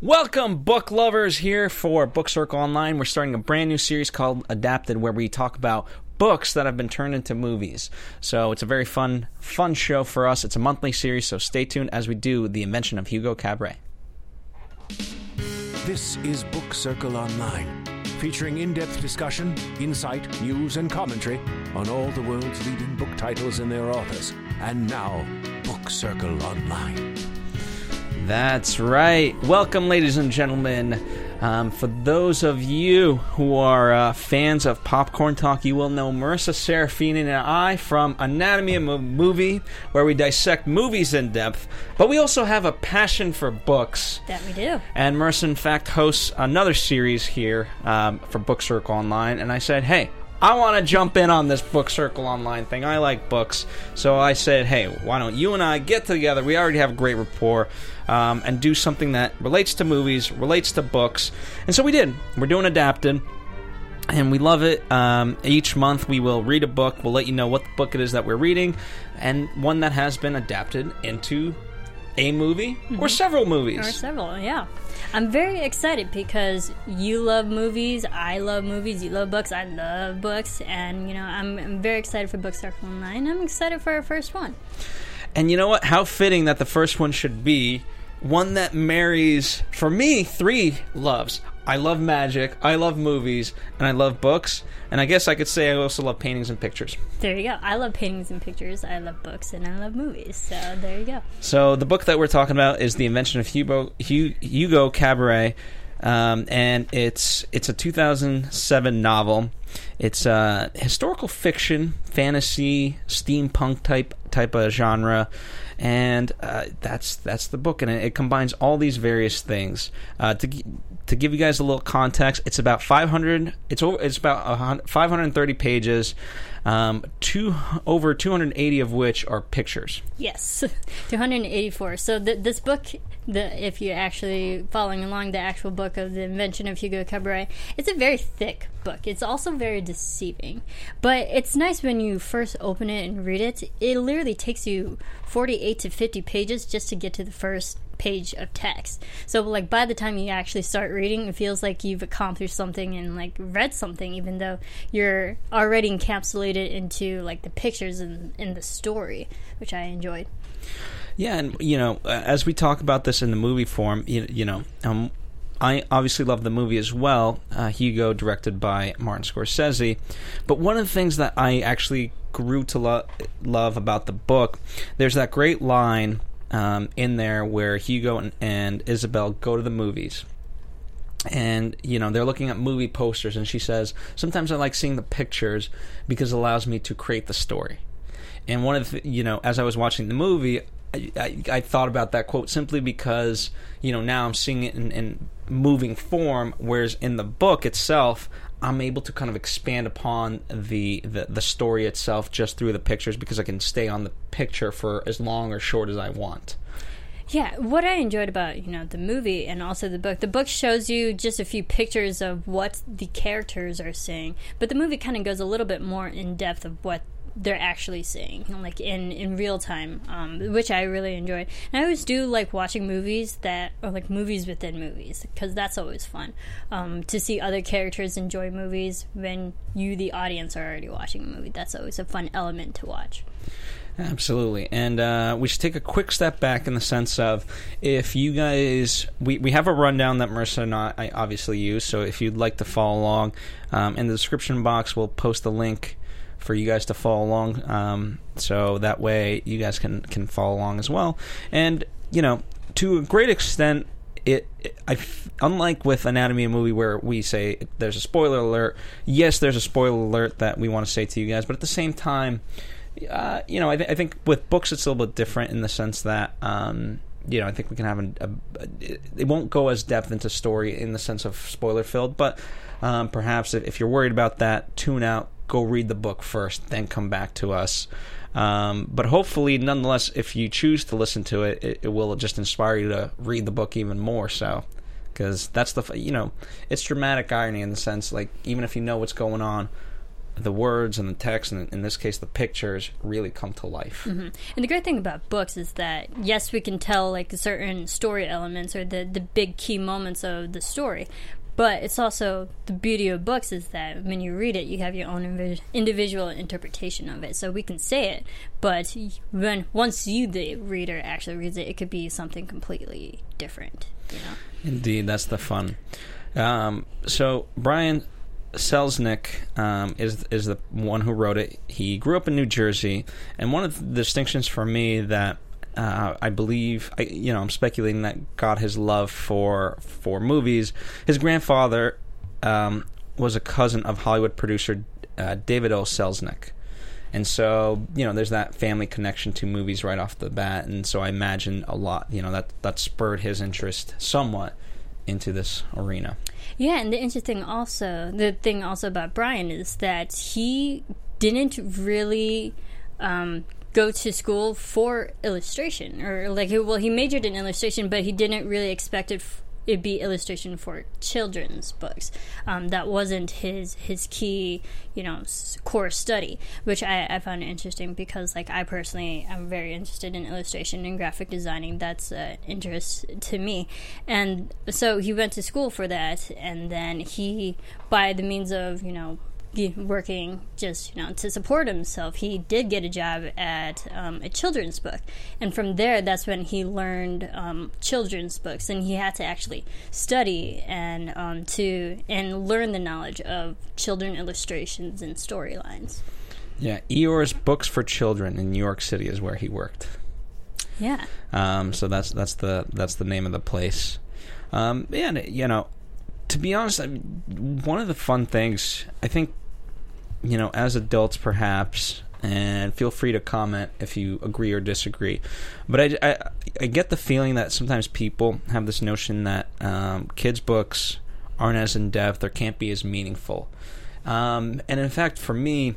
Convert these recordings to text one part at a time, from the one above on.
Welcome, book lovers, here for Book Circle Online. We're starting a brand new series called Adapted, where we talk about books that have been turned into movies. So it's a very fun, fun show for us. It's a monthly series, so stay tuned as we do the invention of Hugo Cabret. This is Book Circle Online, featuring in depth discussion, insight, news, and commentary on all the world's leading book titles and their authors. And now, Book Circle Online. That's right. Welcome, ladies and gentlemen. Um, for those of you who are uh, fans of Popcorn Talk, you will know Marissa Serafini and I from Anatomy of a Movie, where we dissect movies in depth. But we also have a passion for books. That we do. And Marissa, in fact, hosts another series here um, for Book Circle Online. And I said, hey, I want to jump in on this Book Circle Online thing. I like books. So I said, hey, why don't you and I get together? We already have a great rapport. Um, and do something that relates to movies, relates to books. And so we did. We're doing Adapted. And we love it. Um, each month we will read a book. We'll let you know what the book it is that we're reading, and one that has been adapted into a movie or several movies. Or several, yeah. I'm very excited because you love movies, I love movies, you love books, I love books, and you know, I'm, I'm very excited for Book Circle Online. I'm excited for our first one. And you know what? How fitting that the first one should be one that marries, for me, three loves. I love magic, I love movies, and I love books. And I guess I could say I also love paintings and pictures. There you go. I love paintings and pictures, I love books, and I love movies. So there you go. So the book that we're talking about is The Invention of Hugo, Hu- Hugo Cabret. Um, and it's it's a 2007 novel. It's a historical fiction, fantasy, steampunk type type of genre, and uh, that's that's the book, and it, it combines all these various things. Uh, to to give you guys a little context, it's about 500. It's over. It's about 530 pages. Um, two over 280 of which are pictures. Yes, 284. So th- this book, the if you're actually following along the actual book of the invention of Hugo Cabret, it's a very thick book. It's also very deceiving, but it's nice when you first open it and read it. It literally takes you 48 to 50 pages just to get to the first page of text. So like by the time you actually start reading, it feels like you've accomplished something and like read something, even though you're already encapsulated into like the pictures and in the story, which I enjoyed. Yeah, and you know, as we talk about this in the movie form, you, you know, um, I obviously love the movie as well. Uh, Hugo, directed by Martin Scorsese. But one of the things that I actually grew to lo- love about the book, there's that great line um, in there where Hugo and, and Isabel go to the movies. And you know they're looking at movie posters, and she says, "Sometimes I like seeing the pictures because it allows me to create the story." And one of the, you know, as I was watching the movie, I, I, I thought about that quote simply because you know now I'm seeing it in, in moving form, whereas in the book itself, I'm able to kind of expand upon the, the the story itself just through the pictures because I can stay on the picture for as long or short as I want. Yeah, what I enjoyed about you know the movie and also the book, the book shows you just a few pictures of what the characters are saying, but the movie kind of goes a little bit more in depth of what they're actually know, like in in real time, um, which I really enjoyed. And I always do like watching movies that are like movies within movies because that's always fun um, to see other characters enjoy movies when you, the audience, are already watching a movie. That's always a fun element to watch. Absolutely. And uh, we should take a quick step back in the sense of if you guys, we, we have a rundown that Marissa and I obviously use. So if you'd like to follow along, um, in the description box, we'll post the link for you guys to follow along. Um, so that way you guys can, can follow along as well. And, you know, to a great extent, it, it unlike with Anatomy a Movie where we say there's a spoiler alert. Yes, there's a spoiler alert that we want to say to you guys, but at the same time, uh, you know, I, th- I think with books it's a little bit different in the sense that. Um, you know, I think we can have a, a, a. It won't go as depth into story in the sense of spoiler filled, but um, perhaps if, if you're worried about that, tune out. Go read the book first, then come back to us. Um, but hopefully, nonetheless, if you choose to listen to it, it, it will just inspire you to read the book even more. So, because that's the you know, it's dramatic irony in the sense like even if you know what's going on, the words and the text, and in this case, the pictures, really come to life. And the great thing about books is that yes, we can tell like certain story elements or the the big key moments of the story, but it's also the beauty of books is that when you read it, you have your own individual interpretation of it. So we can say it, but when once you the reader actually reads it, it could be something completely different. You know. Indeed, that's the fun. Um, so Brian Selznick um, is is the one who wrote it. He grew up in New Jersey, and one of the distinctions for me that uh, I believe, I, you know, I'm speculating that got his love for for movies. His grandfather um, was a cousin of Hollywood producer uh, David O. Selznick. And so, you know, there's that family connection to movies right off the bat, and so I imagine a lot, you know, that that spurred his interest somewhat into this arena. Yeah, and the interesting also, the thing also about Brian is that he didn't really um, go to school for illustration, or like, well, he majored in illustration, but he didn't really expect it. F- it be illustration for children's books. Um, that wasn't his his key, you know, core study, which I, I found interesting because, like, I personally am very interested in illustration and graphic designing. That's an interest to me, and so he went to school for that, and then he, by the means of you know working just you know to support himself. He did get a job at um, a children's book. And from there that's when he learned um, children's books. And he had to actually study and um, to and learn the knowledge of children illustrations and storylines. Yeah, Eeyore's Books for Children in New York City is where he worked. yeah. Um, so that's that's the that's the name of the place. Um, and, you know, to be honest, I mean, one of the fun things I think, you know, as adults perhaps, and feel free to comment if you agree or disagree. But I, I, I get the feeling that sometimes people have this notion that um, kids' books aren't as in depth or can't be as meaningful. Um, and in fact, for me,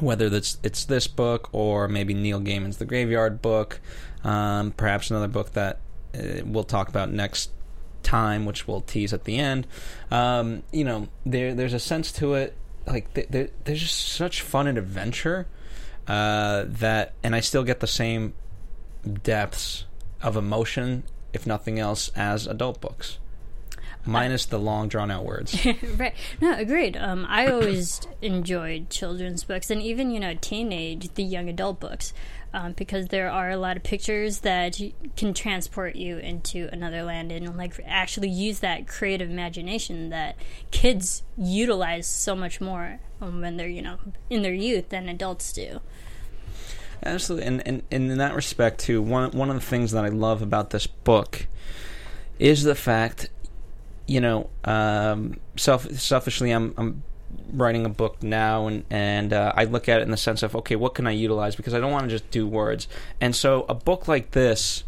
whether that's it's this book or maybe Neil Gaiman's The Graveyard Book, um, perhaps another book that uh, we'll talk about next time, which we'll tease at the end. Um, you know, there there's a sense to it, like th- there, there's just such fun and adventure uh, that, and I still get the same depths of emotion, if nothing else, as adult books, minus the long drawn out words. right. No, agreed. Um, I always enjoyed children's books and even, you know, teenage, the young adult books, um, because there are a lot of pictures that can transport you into another land and, like, actually use that creative imagination that kids utilize so much more um, when they're, you know, in their youth than adults do. Absolutely, and, and, and in that respect too, one one of the things that I love about this book is the fact, you know, um, self selfishly, I'm I'm writing a book now, and and uh, I look at it in the sense of okay, what can I utilize because I don't want to just do words, and so a book like this.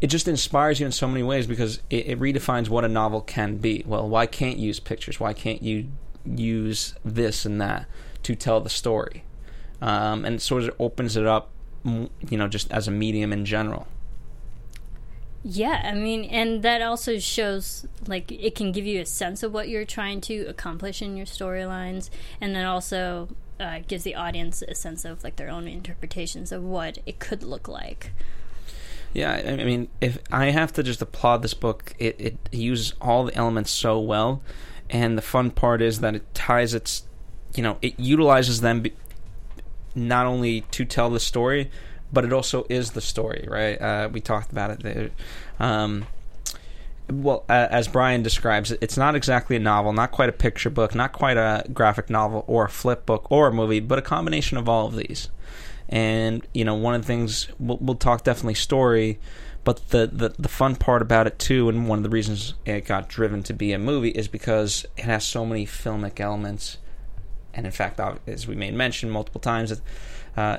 It just inspires you in so many ways because it, it redefines what a novel can be. Well, why can't you use pictures? Why can't you use this and that to tell the story? um, and it sort of opens it up, you know, just as a medium in general. Yeah, I mean, and that also shows like it can give you a sense of what you're trying to accomplish in your storylines, and then also uh, gives the audience a sense of like their own interpretations of what it could look like. Yeah, I I mean, if I have to just applaud this book, it, it uses all the elements so well, and the fun part is that it ties its, you know, it utilizes them be, not only to tell the story, but it also is the story, right? Uh, we talked about it there. Um, well, uh, as Brian describes it, it's not exactly a novel, not quite a picture book, not quite a graphic novel or a flip book or a movie, but a combination of all of these. And you know, one of the things we'll, we'll talk definitely story, but the, the the fun part about it too, and one of the reasons it got driven to be a movie is because it has so many filmic elements, and in fact, as we made mention multiple times, uh,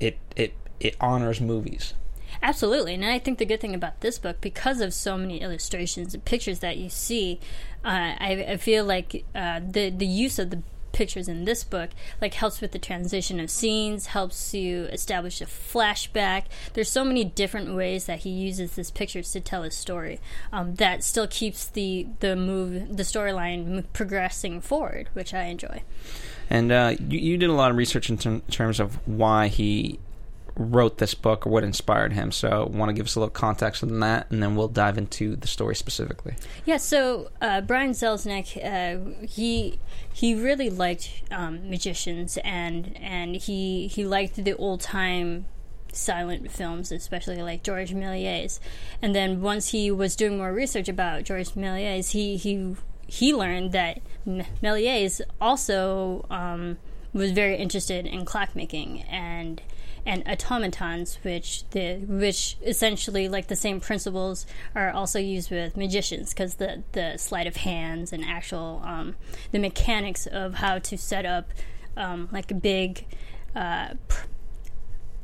it it it honors movies. Absolutely, and I think the good thing about this book, because of so many illustrations and pictures that you see, uh, I, I feel like uh, the the use of the pictures in this book like helps with the transition of scenes helps you establish a flashback there's so many different ways that he uses his pictures to tell his story um, that still keeps the the move the storyline progressing forward which i enjoy And uh, you, you did a lot of research in ter- terms of why he wrote this book or what inspired him. So, want to give us a little context on that, and then we'll dive into the story specifically. Yeah, so uh, Brian Selznick, uh, he he really liked um, magicians, and and he he liked the old time silent films, especially like George Méliès. And then once he was doing more research about George Méliès, he he he learned that Méliès also um, was very interested in clockmaking and and automatons, which the which essentially like the same principles are also used with magicians because the the sleight of hands and actual um, the mechanics of how to set up um, like a big. Uh, pr-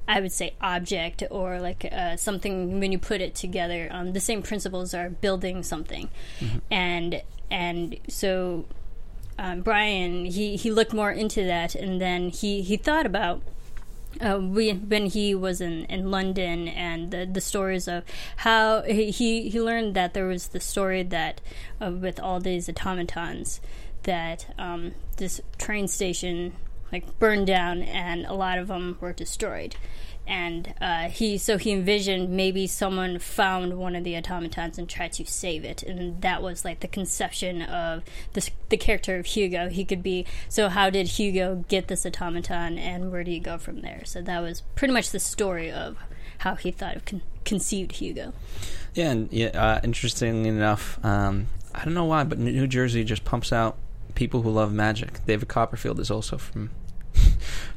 I would say object or like uh, something when you put it together. Um, the same principles are building something, mm-hmm. and and so um, Brian he he looked more into that, and then he he thought about uh, we, when he was in, in London and the, the stories of how he, he learned that there was the story that uh, with all these automatons that um, this train station like burned down and a lot of them were destroyed and uh, he so he envisioned maybe someone found one of the automatons and tried to save it. And that was like the conception of this, the character of hugo. He could be so how did hugo get this automaton and where do you go from there? So that was pretty much the story of how he thought of con- conceived hugo. Yeah and yeah, uh, interestingly enough um, i don't know why but new jersey just pumps out people who love magic. David copperfield is also from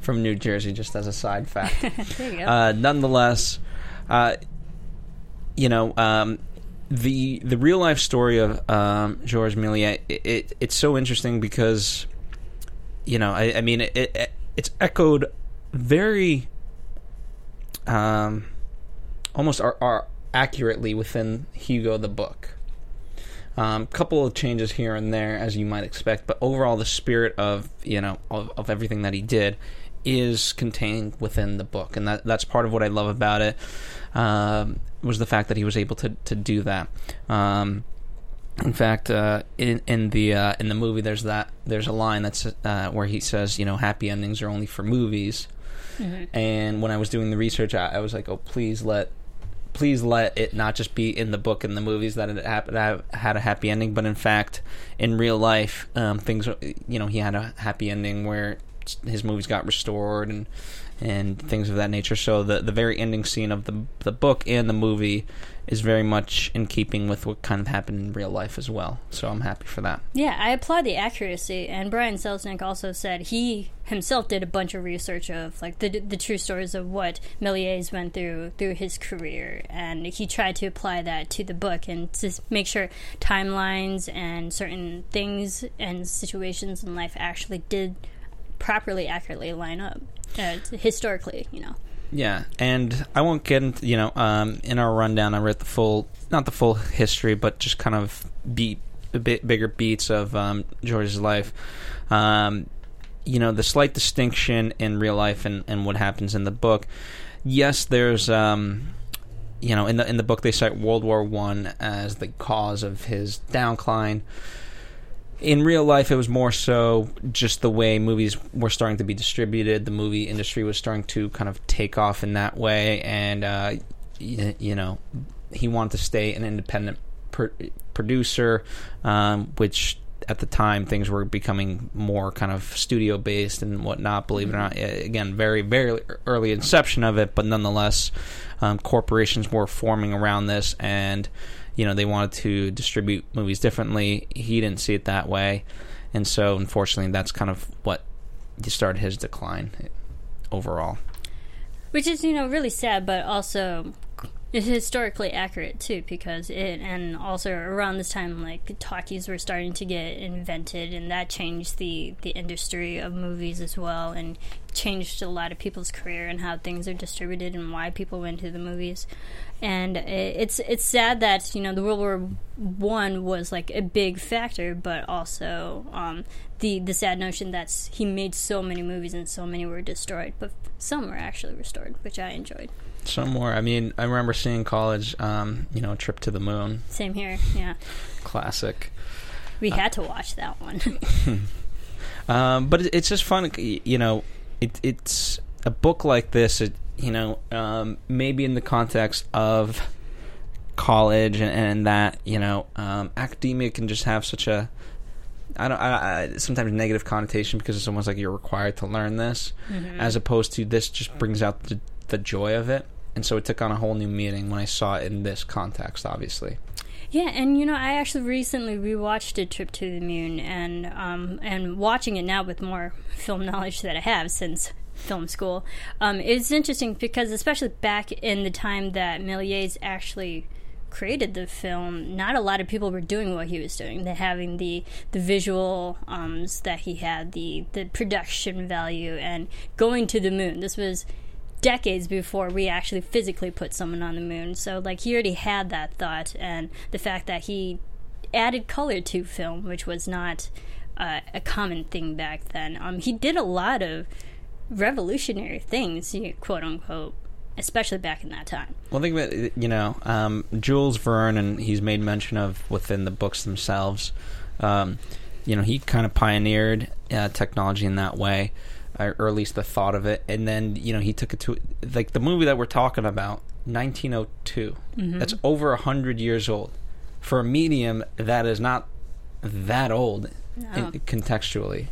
from New Jersey, just as a side fact. uh, nonetheless, uh, you know, um, the the real life story of um, Georges it, it, it's so interesting because, you know, I, I mean, it, it, it's echoed very, um, almost are, are accurately within Hugo the book. A um, couple of changes here and there, as you might expect, but overall, the spirit of you know of, of, everything that he did is contained within the book, and that that's part of what I love about it. Um, was the fact that he was able to to do that. Um, in fact, uh, in in the uh, in the movie, there's that there's a line that's uh, where he says, you know, happy endings are only for movies. Mm-hmm. And when I was doing the research, I, I was like, oh, please let please let it not just be in the book and the movies that it happened had a happy ending, but in fact, in real life, um, things you know he had a happy ending where his movies got restored and and things of that nature. So the the very ending scene of the the book and the movie is very much in keeping with what kind of happened in real life as well. So I'm happy for that. Yeah, I applaud the accuracy. And Brian Selznick also said he himself did a bunch of research of like the the true stories of what Méliès went through through his career, and he tried to apply that to the book and to make sure timelines and certain things and situations in life actually did properly accurately line up uh, historically, you know. Yeah, and I won't get into you know um, in our rundown. I read the full, not the full history, but just kind of beat a bit bigger beats of um, George's life. Um, you know, the slight distinction in real life and, and what happens in the book. Yes, there's um, you know in the in the book they cite World War One as the cause of his downcline in real life, it was more so just the way movies were starting to be distributed. The movie industry was starting to kind of take off in that way, and uh, you, you, know, he wanted to stay an independent pr- producer, um, which at the time things were becoming more kind of studio based and whatnot. Believe it or not, again, very very early inception of it, but nonetheless, um, corporations were forming around this and you know they wanted to distribute movies differently. He didn't see it that way, and so unfortunately, that's kind of what started his decline overall. Which is you know really sad, but also it's historically accurate too because it and also around this time like talkies were starting to get invented and that changed the the industry of movies as well and changed a lot of people's career and how things are distributed and why people went to the movies and it's it's sad that you know the World War One was like a big factor, but also um, the the sad notion that he made so many movies and so many were destroyed, but some were actually restored, which I enjoyed. Some more. I mean, I remember seeing college, um, you know, Trip to the Moon. Same here. Yeah. Classic. We uh, had to watch that one. Um, but it, it's just fun, you know. It, it's a book like this. It, you know, um, maybe in the context of college and, and that, you know, um, academia can just have such a I don't. I, I, sometimes negative connotation because it's almost like you're required to learn this, Mm-hmm. as opposed to this just brings out the, the joy of it. And so it took on a whole new meaning when I saw it in this context. Obviously, Yeah, and you know, I actually recently rewatched A Trip to the Moon, and um, and watching it now with more film knowledge that I have since film school, um, it's interesting because especially back in the time that Méliès actually created the film, not a lot of people were doing what he was doing. They're having the the visual ums that he had, the the production value, and going to the moon. This was decades before we actually physically put someone on the moon. So like he already had that thought, and the fact that he added color to film, which was not uh, a common thing back then. Um, he did a lot of revolutionary things, quote unquote, especially back in that time. well, think about you know um, Jules Verne, and he's made mention of within the books themselves. Um, you know, he kind of pioneered uh, technology in that way, or, or at least the thought of it. And then you know he took it to like the movie that we're talking about, 1902. That's over a hundred years old for a medium that is not that old in, contextually.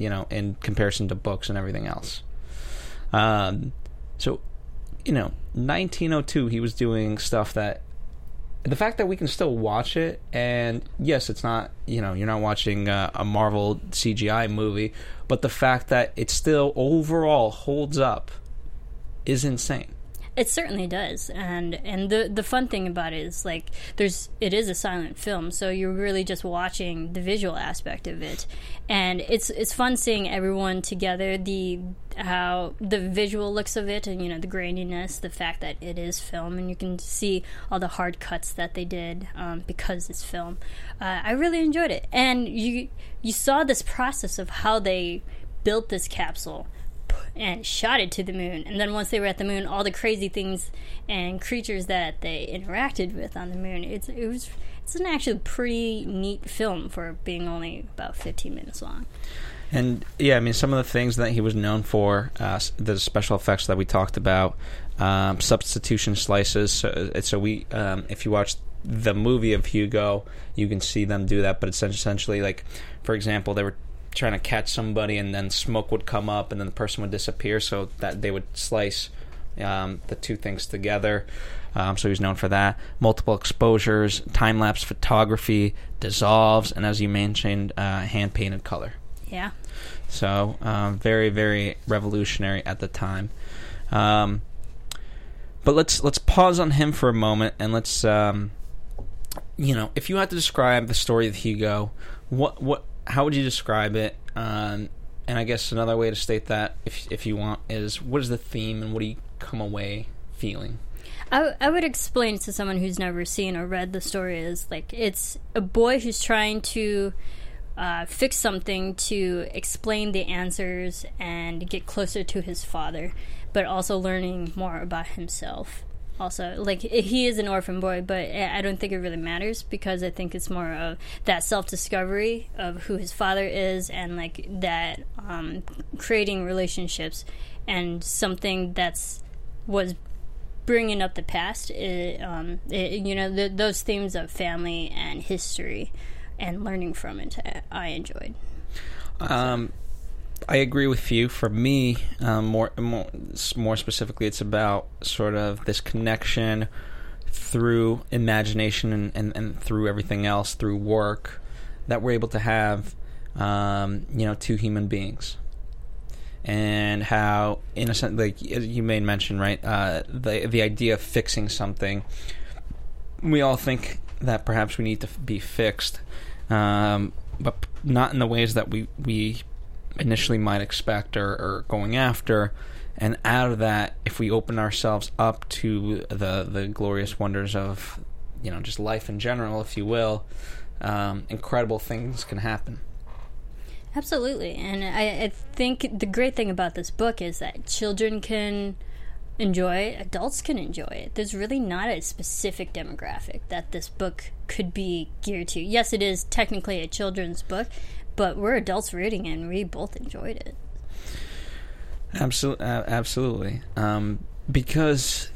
You know, in comparison to books and everything else. Um, so, you know, 1902, he was doing stuff that the fact that we can still watch it, and yes, it's not, you know, you're not watching uh, a Marvel CGI movie, but the fact that it still overall holds up is insane. It certainly does, and and the the fun thing about it is like there's it is a silent film, so you're really just watching the visual aspect of it, and it's it's fun seeing everyone together. The how the visual looks of it, and you know the graininess, the fact that it is film, and you can see all the hard cuts that they did um, because it's film. Uh, I really enjoyed it, and you you saw this process of how they built this capsule and shot it to the moon. And then once they were at the moon, all the crazy things and creatures that they interacted with on the moon. It's it was it's an actually pretty neat film for being only about 15 minutes long. And yeah, I mean, some of the things that he was known for, uh, the special effects that we talked about, um, substitution slices. So, uh, so we, um, if you watch the movie of Hugo, you can see them do that. But it's essentially like, for example, there were trying to catch somebody, and then smoke would come up, and then the person would disappear. So that they would slice um, the two things together. Um, so he's known for that. Multiple exposures, time lapse photography, dissolves, and as you mentioned, uh, hand painted color. Yeah. So um, very, very revolutionary at the time. Um, but let's let's pause on him for a moment and let's, um, you know, if you had to describe the story of Hugo, what what how would you describe it? Um, and I guess another way to state that, if if you want, is what is the theme and what do you come away feeling? I would explain to someone who's never seen or read the story is like it's a boy who's trying to uh, fix something to explain the answers and get closer to his father, but also learning more about himself. Also, like he is an orphan boy, but I I don't think it really matters because I think it's more of that self discovery of who his father is and like that um, creating relationships and something that's was bringing up the past, it, um, it, you know, th those themes of family and history and learning from it, I enjoyed. Um, I agree with you. For me, um, more, more more specifically, it's about sort of this connection through imagination and, and, and through everything else, through work, that we're able to have, um, you know, two human beings. And how, in a sense, like you made mention, right? Uh, the the idea of fixing something, we all think that perhaps we need to be fixed, um, but not in the ways that we we initially might expect or, or going after. And out of that, if we open ourselves up to the the glorious wonders of you know just life in general, if you will, um, incredible things can happen. Absolutely, and I, I think the great thing about this book is that children can enjoy it, adults can enjoy it. There's really not a specific demographic that this book could be geared to. Yes, it is technically a children's book, but we're adults reading it, and we both enjoyed it. Absolutely, absolutely. Um, because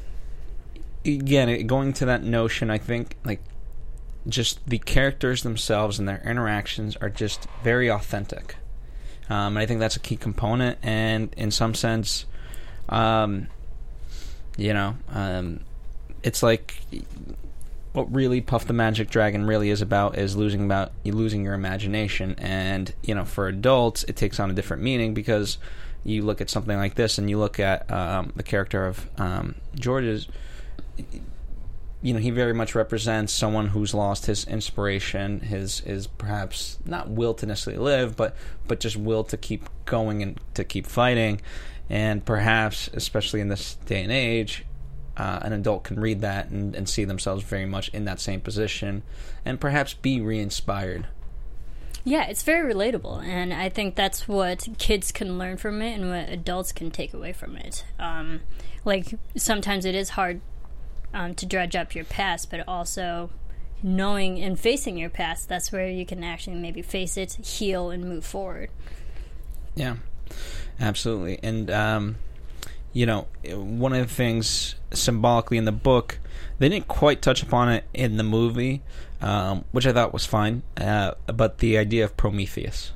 again, going to that notion, I think like just the characters themselves and their interactions are just very authentic. Um, and I think that's a key component. And in some sense, um, you know, um, it's like what really Puff the Magic Dragon really is about is losing about losing your imagination. And you know, for adults, it takes on a different meaning because you look at something like this and you look at um, the character of um, George's you know, he very much represents someone who's lost his inspiration, his his perhaps not will to necessarily live, but but just will to keep going and to keep fighting, and perhaps, especially in this day and age, uh, an adult can read that and, and see themselves very much in that same position, and perhaps be re-inspired. Yeah, it's very relatable, and I think that's what kids can learn from it, and what adults can take away from it. Um, like sometimes it is hard um, to dredge up your past, but also knowing and facing your past, that's where you can actually maybe face it, heal, and move forward. Yeah, absolutely. And, um, you know, one of the things symbolically in the book, they didn't quite touch upon it in the movie, um, which I thought was fine, uh, but the idea of Prometheus.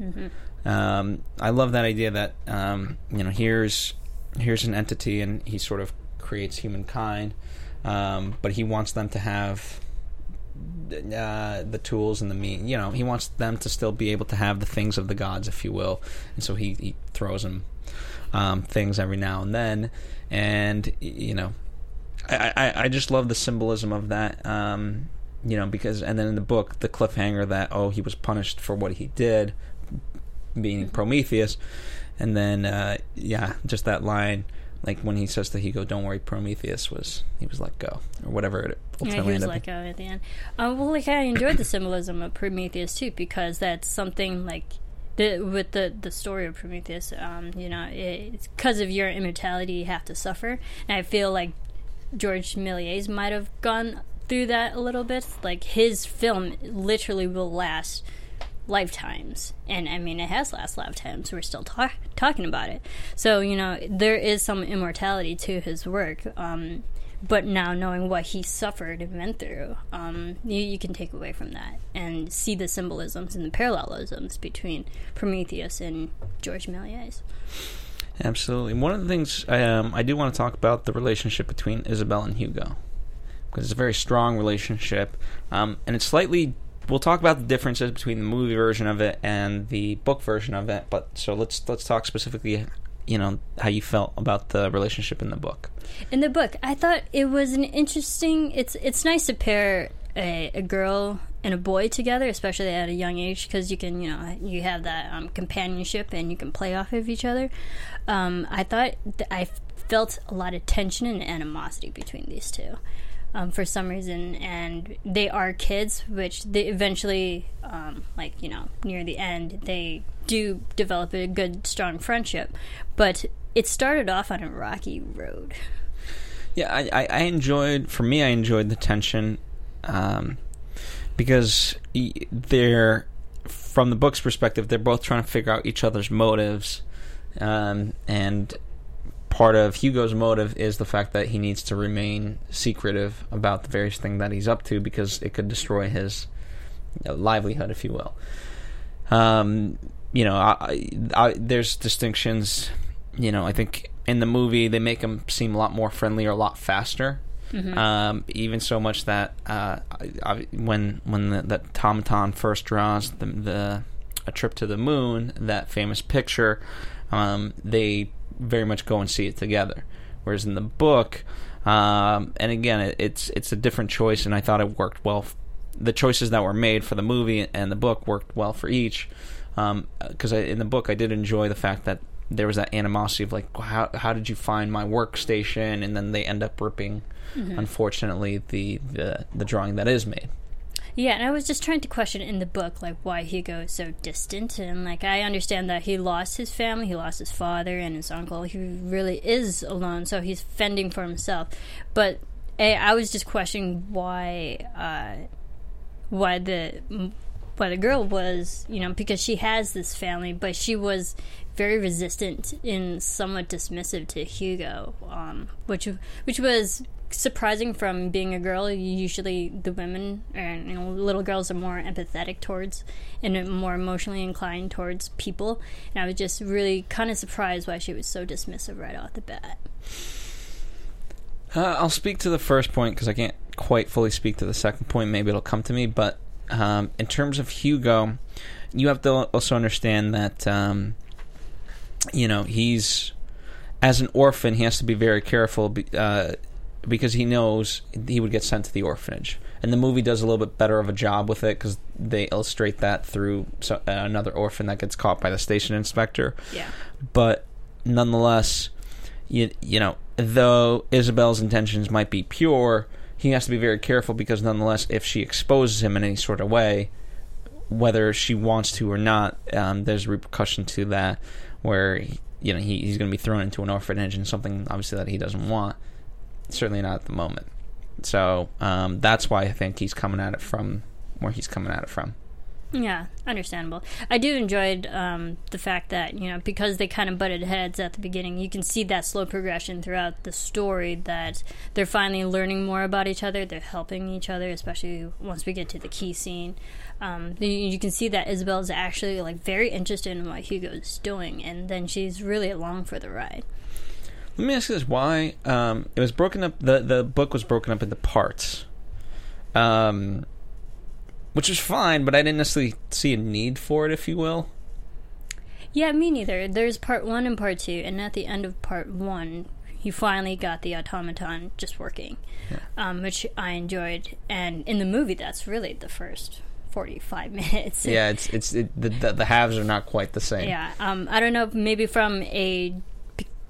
Mm-hmm. Um, I love that idea that, um, you know, here's here's an entity and he sort of creates humankind um, but he wants them to have uh, the tools and the mean. You know, he wants them to still be able to have the things of the gods, if you will. And so he, he throws them um, things every now and then, and you know, I, I, I just love the symbolism of that. Um, you know, because and then in the book, the cliffhanger that oh he was punished for what he did, being Prometheus, and then uh, yeah, just that line like when he says to Hugo, "Don't worry, Prometheus was he was let go or whatever it ultimately yeah, he was let go at the end. Uh, well, like I enjoyed the symbolism of Prometheus too because that's something like the with the the story of Prometheus. Um, you know, it's because of your immortality, you have to suffer, and I feel like George Méliès might have gone through that a little bit. Like his film literally will last lifetimes. And I mean, it has last lifetimes. We're still talk- talking about it. So, you know, there is some immortality to his work. Um, but now knowing what he suffered and went through, um, you, you, can take away from that and see the symbolisms and the parallelisms between Prometheus and George Méliès. Absolutely. One of the things um, I do want to talk about the relationship between Isabel and Hugo because it's a very strong relationship, um, and it's slightly we'll talk about the differences between the movie version of it and the book version of it. But so let's let's talk specifically, you know, how you felt about the relationship in the book. In the book, I thought it was an interesting. It's it's nice to pair a, a girl and a boy together, especially at a young age, because you can, you know, you have that um, companionship and you can play off of each other. Um, I thought th- I felt a lot of tension and animosity between these two um, for some reason, and they are kids, which they eventually, um, like you know, near the end, they do develop a good, strong friendship. But it started off on a rocky road. Yeah, I, I, enjoyed. For me, I enjoyed the tension um, because they're from the book's perspective, they're both trying to figure out each other's motives, um, and part of Hugo's motive is the fact that he needs to remain secretive about the various thing that he's up to because it could destroy his livelihood, if you will. Um, you know, I, I, there's distinctions. You know, I think in the movie they make him seem a lot more friendly or a lot faster. Mm-hmm. Um, even so much that uh, I, when when the, that Tom first draws the, the a trip to the moon, that famous picture, um, they very much go and see it together. Whereas in the book, um, and again, it, it's it's a different choice, and I thought it worked well. F- the choices that were made for the movie and the book worked well for each. Because um, in the book, I did enjoy the fact that there was that animosity of like, how how did you find my workstation? And then they end up ripping, mm-hmm. unfortunately, the, the the drawing that is made. Yeah, and I was just trying to question in the book like why Hugo is so distant, and like I understand that he lost his family, he lost his father and his uncle. He really is alone, so he's fending for himself. But I was just questioning why, uh, why the While the girl was, you know, because she has this family, but she was very resistant and somewhat dismissive to Hugo, um, which which was surprising from being a girl. Usually, the women and you know little girls are more empathetic towards and more emotionally inclined towards people. And I was just really kind of surprised why she was so dismissive right off the bat. Uh, I'll speak to the first point because I can't quite fully speak to the second point. Maybe it'll come to me. But um, in terms of Hugo, you have to also understand that um, you know he's as an orphan. He has to be very careful uh, because he knows he would get sent to the orphanage. And the movie does a little bit better of a job with it because they illustrate that through so, uh, another orphan that gets caught by the station inspector. Yeah. But nonetheless, you you know, though Isabel's intentions might be pure, he has to be very careful because nonetheless, if she exposes him in any sort of way, whether she wants to or not, um, there's repercussion to that, where you know he, he's going to be thrown into an orphanage and something obviously that he doesn't want. Certainly not at the moment. So um, that's why I think he's coming at it from where he's coming at it from. Yeah, understandable. I do enjoyed um, the fact that you know because they kind of butted heads at the beginning, you can see that slow progression throughout the story. That they're finally learning more about each other. They're helping each other, especially once we get to the key scene. Um, you can see that Isabel is actually like very interested in what Hugo's doing, and then she's really along for the ride. Let me ask you this: Why um, it was broken up? The the book was broken up into parts. Um, which is fine, but I didn't necessarily see a need for it, if you will. Yeah, me neither. There's part one and part two, and at the end of part one, he finally got the automaton just working, yeah. um, which I enjoyed. And in the movie, that's really the first 45 minutes. Yeah, it's it's it, the, the, the halves are not quite the same. Yeah, um, I don't know, maybe from a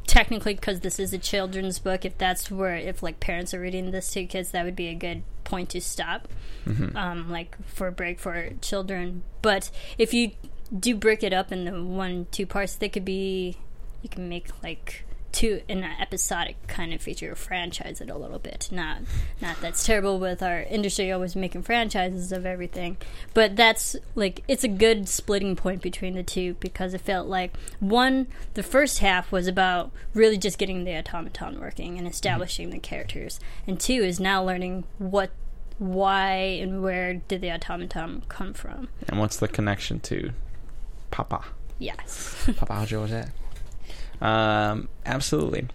technically because this is a children's book if that's where if like parents are reading this to kids that would be a good point to stop mm-hmm. um, like for a break for children but if you do break it up into one two parts they could be you can make like to an episodic kind of feature franchise it a little bit. Not not that's terrible with our industry always making franchises of everything, but that's like it's a good splitting point between the two because it felt like one the first half was about really just getting the automaton working and establishing the characters, and two is now learning what why and where did the automaton come from and what's the connection to Papa. Yes. Papa Jose. Um, absolutely.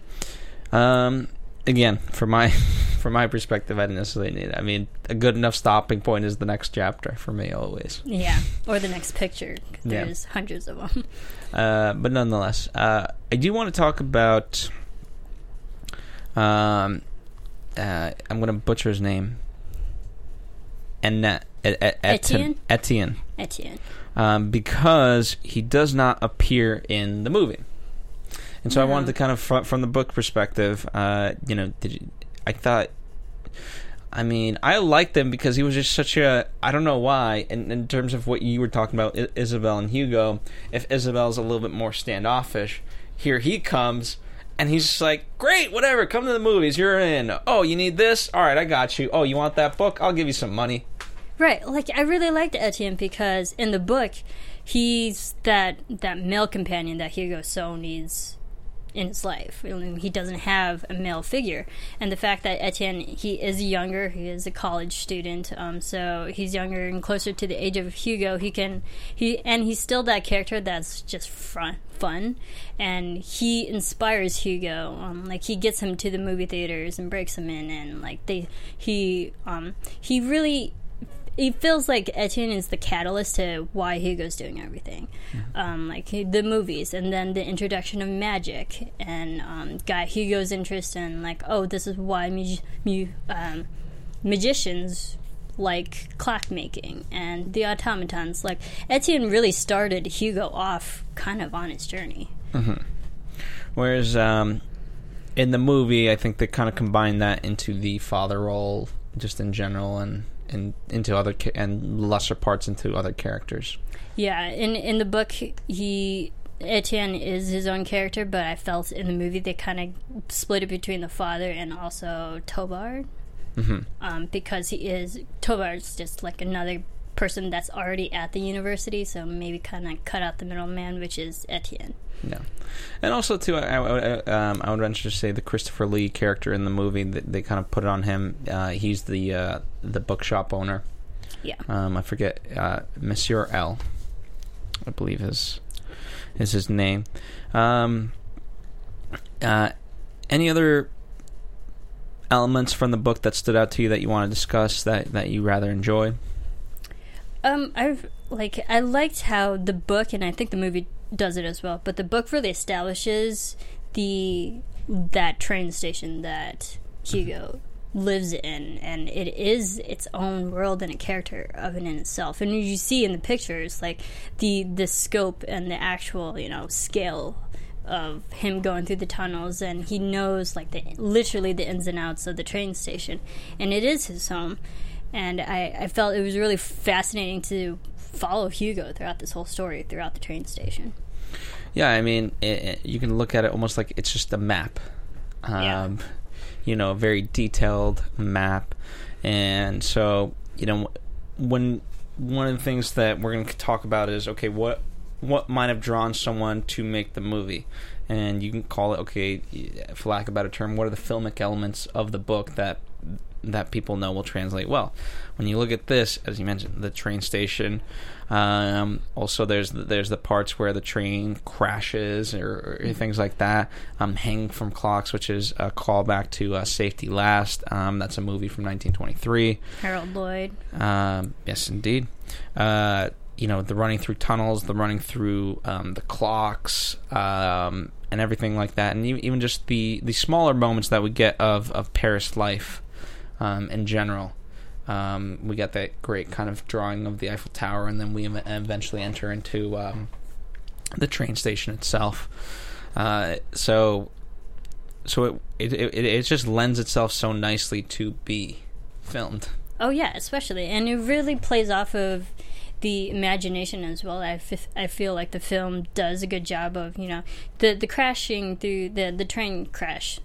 Um, again, from my from my perspective, I didn't necessarily need it. I mean, a good enough stopping point is the next chapter for me always. Yeah, or the next picture. There's yeah. hundreds of them. Uh, but nonetheless, uh, I do want to talk about. Um, uh, I'm going to butcher his name. Annette. Etienne. Etienne. Etienne. Um, because he does not appear in the movie. And so yeah. I wanted to kind of from, from the book perspective, uh, you know, you, I thought I mean, I liked him because he was just such a. I don't know why. In, in terms of what you were talking about, I- Isabel and Hugo, if Isabel's a little bit more standoffish, here he comes, and he's just like, "Great, whatever. Come to the movies. You're in. Oh, you need this? All right, I got you. Oh, you want that book? I'll give you some money." Right. Like I really liked Etienne because in the book, he's that that male companion that Hugo so needs in his life. He doesn't have a male figure, and the fact that Etienne he is younger, he is a college student, um, so he's younger and closer to the age of Hugo. He can he and he's still that character that's just fun, fun, and he inspires Hugo. Um, like he gets him to the movie theaters and breaks him in, and like they he um, he really it feels like Etienne is the catalyst to why Hugo's doing everything, mm-hmm. um, like the movies, and then the introduction of magic, and um, got Hugo's interest in like, oh, this is why mu- mu- um, magicians like clockmaking and the automatons. Like Etienne really started Hugo off kind of on his journey. Mm-hmm. Whereas um, in the movie, I think they kind of combine that into the father role, just in general, and and into other ca- and lesser parts into other characters. Yeah, in in the book, he Etienne is his own character, but I felt in the movie they kind of split it between the father and also Tabard, mm-hmm. um, because he is Tabard's just like another person that's already at the university. So maybe kind of cut out the middleman, which is Etienne. Yeah, and also too, I, I, would- um, I would venture to say the Christopher Lee character in the movie they, they kind of put it on him. Uh, he's the uh, the bookshop owner. Yeah. Um, I forget uh, Monsieur L. I believe is is his name. Um, uh, any other elements from the book that stood out to you that you want to discuss that that you rather enjoy? Um, I've like I liked how the book, and I think the movie does it as well. But the book really establishes the that train station that Hugo lives in, and it is its own world and a character of it in itself. And as you see in the pictures, like the the scope and the actual you know scale of him going through the tunnels and he knows like the literally the ins and outs of the train station and it is his home and I, I felt it was really fascinating to follow Hugo throughout this whole story throughout the train station. Yeah, I mean, it, it- you can look at it almost like it's just a map. Um, Yeah. You know, a very detailed map. And so, you know, when one of the things that we're going to talk about is okay, what what might have drawn someone to make the movie? And you can call it okay, for lack of a better term, what are the filmic elements of the book that that people know will translate well. When you look at this, as you mentioned, the train station. Um, also, there's the, there's the parts where the train crashes or, or things like that. Um, Hanging from Clocks, which is a callback to uh, Safety Last. Um, that's a movie from 1923. Harold Lloyd. Um, yes, indeed. Uh, you know, the running through tunnels, the running through um, the clocks, um, and everything like that, and even just the, the smaller moments that we get of, of Paris life um, in general. Um, we get that great kind of drawing of the Eiffel Tower, and then we eventually enter into um, the train station itself. Uh, so, so it, it it it just lends itself so nicely to be filmed. Oh yeah, especially, and it really plays off of the imagination as well. I, f- I feel like the film does a good job of you know the the crashing through the the train crash.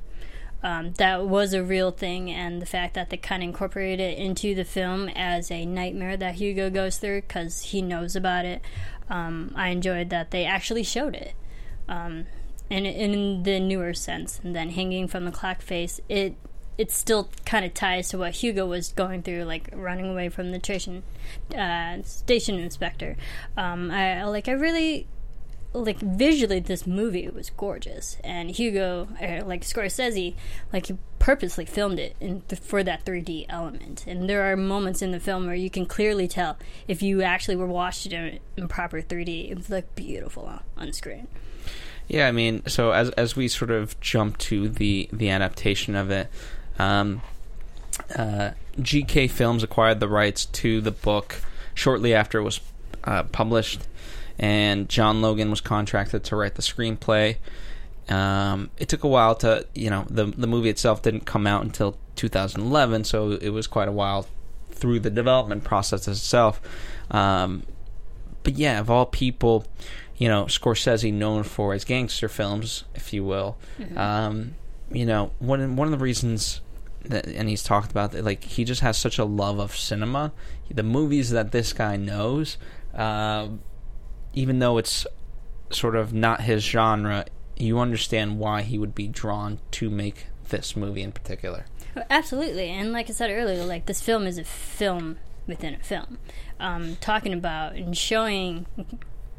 Um, that was a real thing, and the fact that they kind of incorporated it into the film as a nightmare that Hugo goes through because he knows about it. Um, I enjoyed that they actually showed it. Um, and in the newer sense, and then hanging from the clock face, it it still kind of ties to what Hugo was going through, like running away from the station uh, station inspector. Um, I I- like I really like visually this movie was gorgeous, and Hugo uh, like Scorsese like he purposely filmed it in th- for that 3D element. And there are moments in the film where you can clearly tell if you actually were watching it in proper 3D, it was like beautiful on, on screen. Yeah, I mean, so as as we sort of jump to the the adaptation of it, um, uh, GK Films acquired the rights to the book shortly after it was uh, published, and John Logan was contracted to write the screenplay. Um, it took a while to, you know, the the movie itself didn't come out until 2011, so it was quite a while through the development process itself. Um, but yeah, of all people, you know, Scorsese known for his gangster films, if you will. Um, you know, one one of the reasons that, and he's talked about that, like he just has such a love of cinema. The movies that this guy knows, um, even though it's sort of not his genre, you understand why he would be drawn to make this movie in particular. Absolutely, and like I said earlier, like this film is a film within a film, um, talking about and showing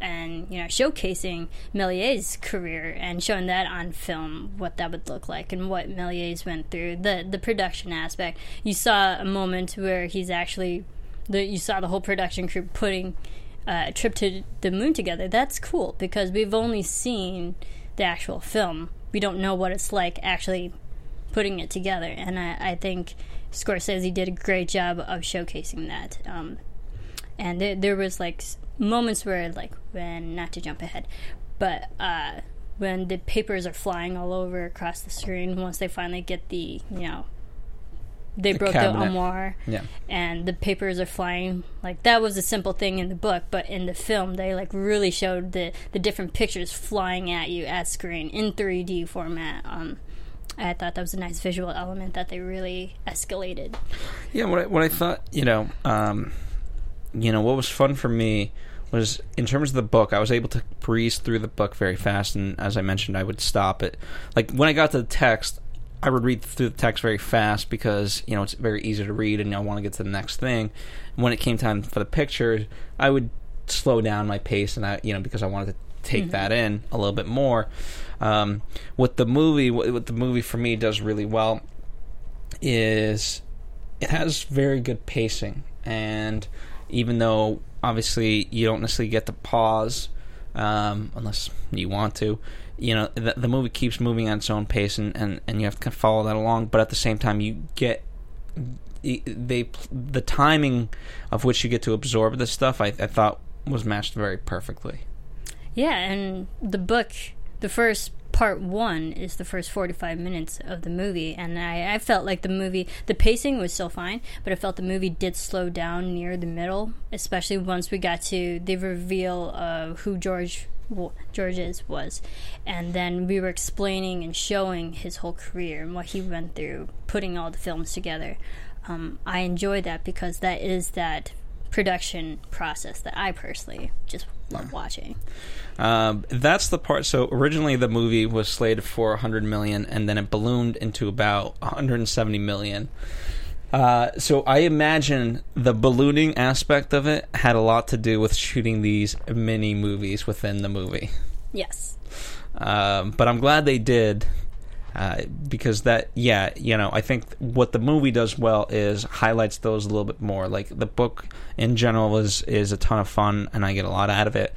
and you know showcasing Méliès's career and showing that on film what that would look like and what Méliès went through the the production aspect. You saw a moment where he's actually the you saw the whole production crew putting uh, trip to the moon together. That's cool because we've only seen the actual film. We don't know what it's like actually putting it together. And I, I think Scorsese did a great job of showcasing that. Um, and there, there was like moments where, like, when not to jump ahead, but uh, when the papers are flying all over across the screen, once they finally get the, you know, they broke cabinet. the armoire Yeah. and the papers are flying like that was a simple thing in the book but in the film they like really showed the the different pictures flying at you at screen in 3d format um i thought that was a nice visual element that they really escalated Yeah, what I, what I thought, you know, um, you know, what was fun for me was in terms of the book, I was able to breeze through the book very fast, and as I mentioned, I would stop it. Like when I got to the text, I would read through the text very fast because you know it's very easy to read, and I want to get to the next thing. When it came time for the pictures, I would slow down my pace, and I you know because I wanted to take that in a little bit more. Um, what the movie, what, what the movie for me does really well is it has very good pacing, and even though obviously you don't necessarily get to pause um, unless you want to, you know the, the movie keeps moving at its own pace, and, and, and you have to kind of follow that along. But at the same time, you get they the timing of which you get to absorb this stuff. I, I thought was matched very perfectly. Yeah, and the book, the first part one is the first 45 minutes of the movie and I, I felt like the movie the pacing was still fine but i felt the movie did slow down near the middle especially once we got to the reveal of who Georges Georges was, and then we were explaining and showing his whole career and what he went through, putting all the films together. Um, I enjoy that because that is that production process that I personally just love watching. Um, that's the part. So originally the movie was slated for 100 million, and then it ballooned into about 170 million. Uh, so I imagine the ballooning aspect of it had a lot to do with shooting these mini movies within the movie. Yes. Um, but I'm glad they did uh, because that, yeah, you know, I think what the movie does well is highlights those a little bit more. Like the book in general is is a ton of fun, and I get a lot out of it.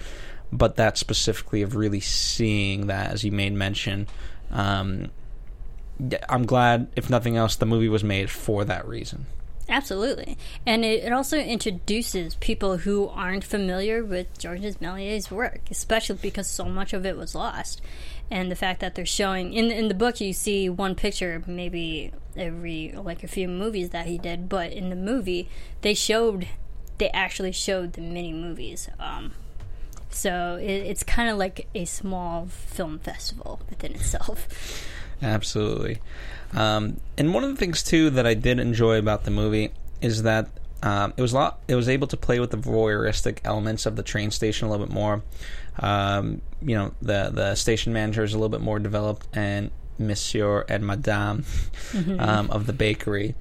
But that specifically of really seeing that, as you made mention, um, I'm glad, if nothing else, the movie was made for that reason. Absolutely. And it, it, also introduces people who aren't familiar with Georges Méliès's work, especially because so much of it was lost. And the fact that they're showing in in the book you see one picture maybe every like a few movies that he did, but in the movie they showed they actually showed the mini movies. Um, so it, it's kind of like a small film festival within itself. Absolutely. Um, and one of the things too that I did enjoy about the movie is that um, it was a lot. It was able to play with the voyeuristic elements of the train station a little bit more. Um, you know, the the station manager is a little bit more developed, and Monsieur and Madame mm-hmm. um, of the bakery.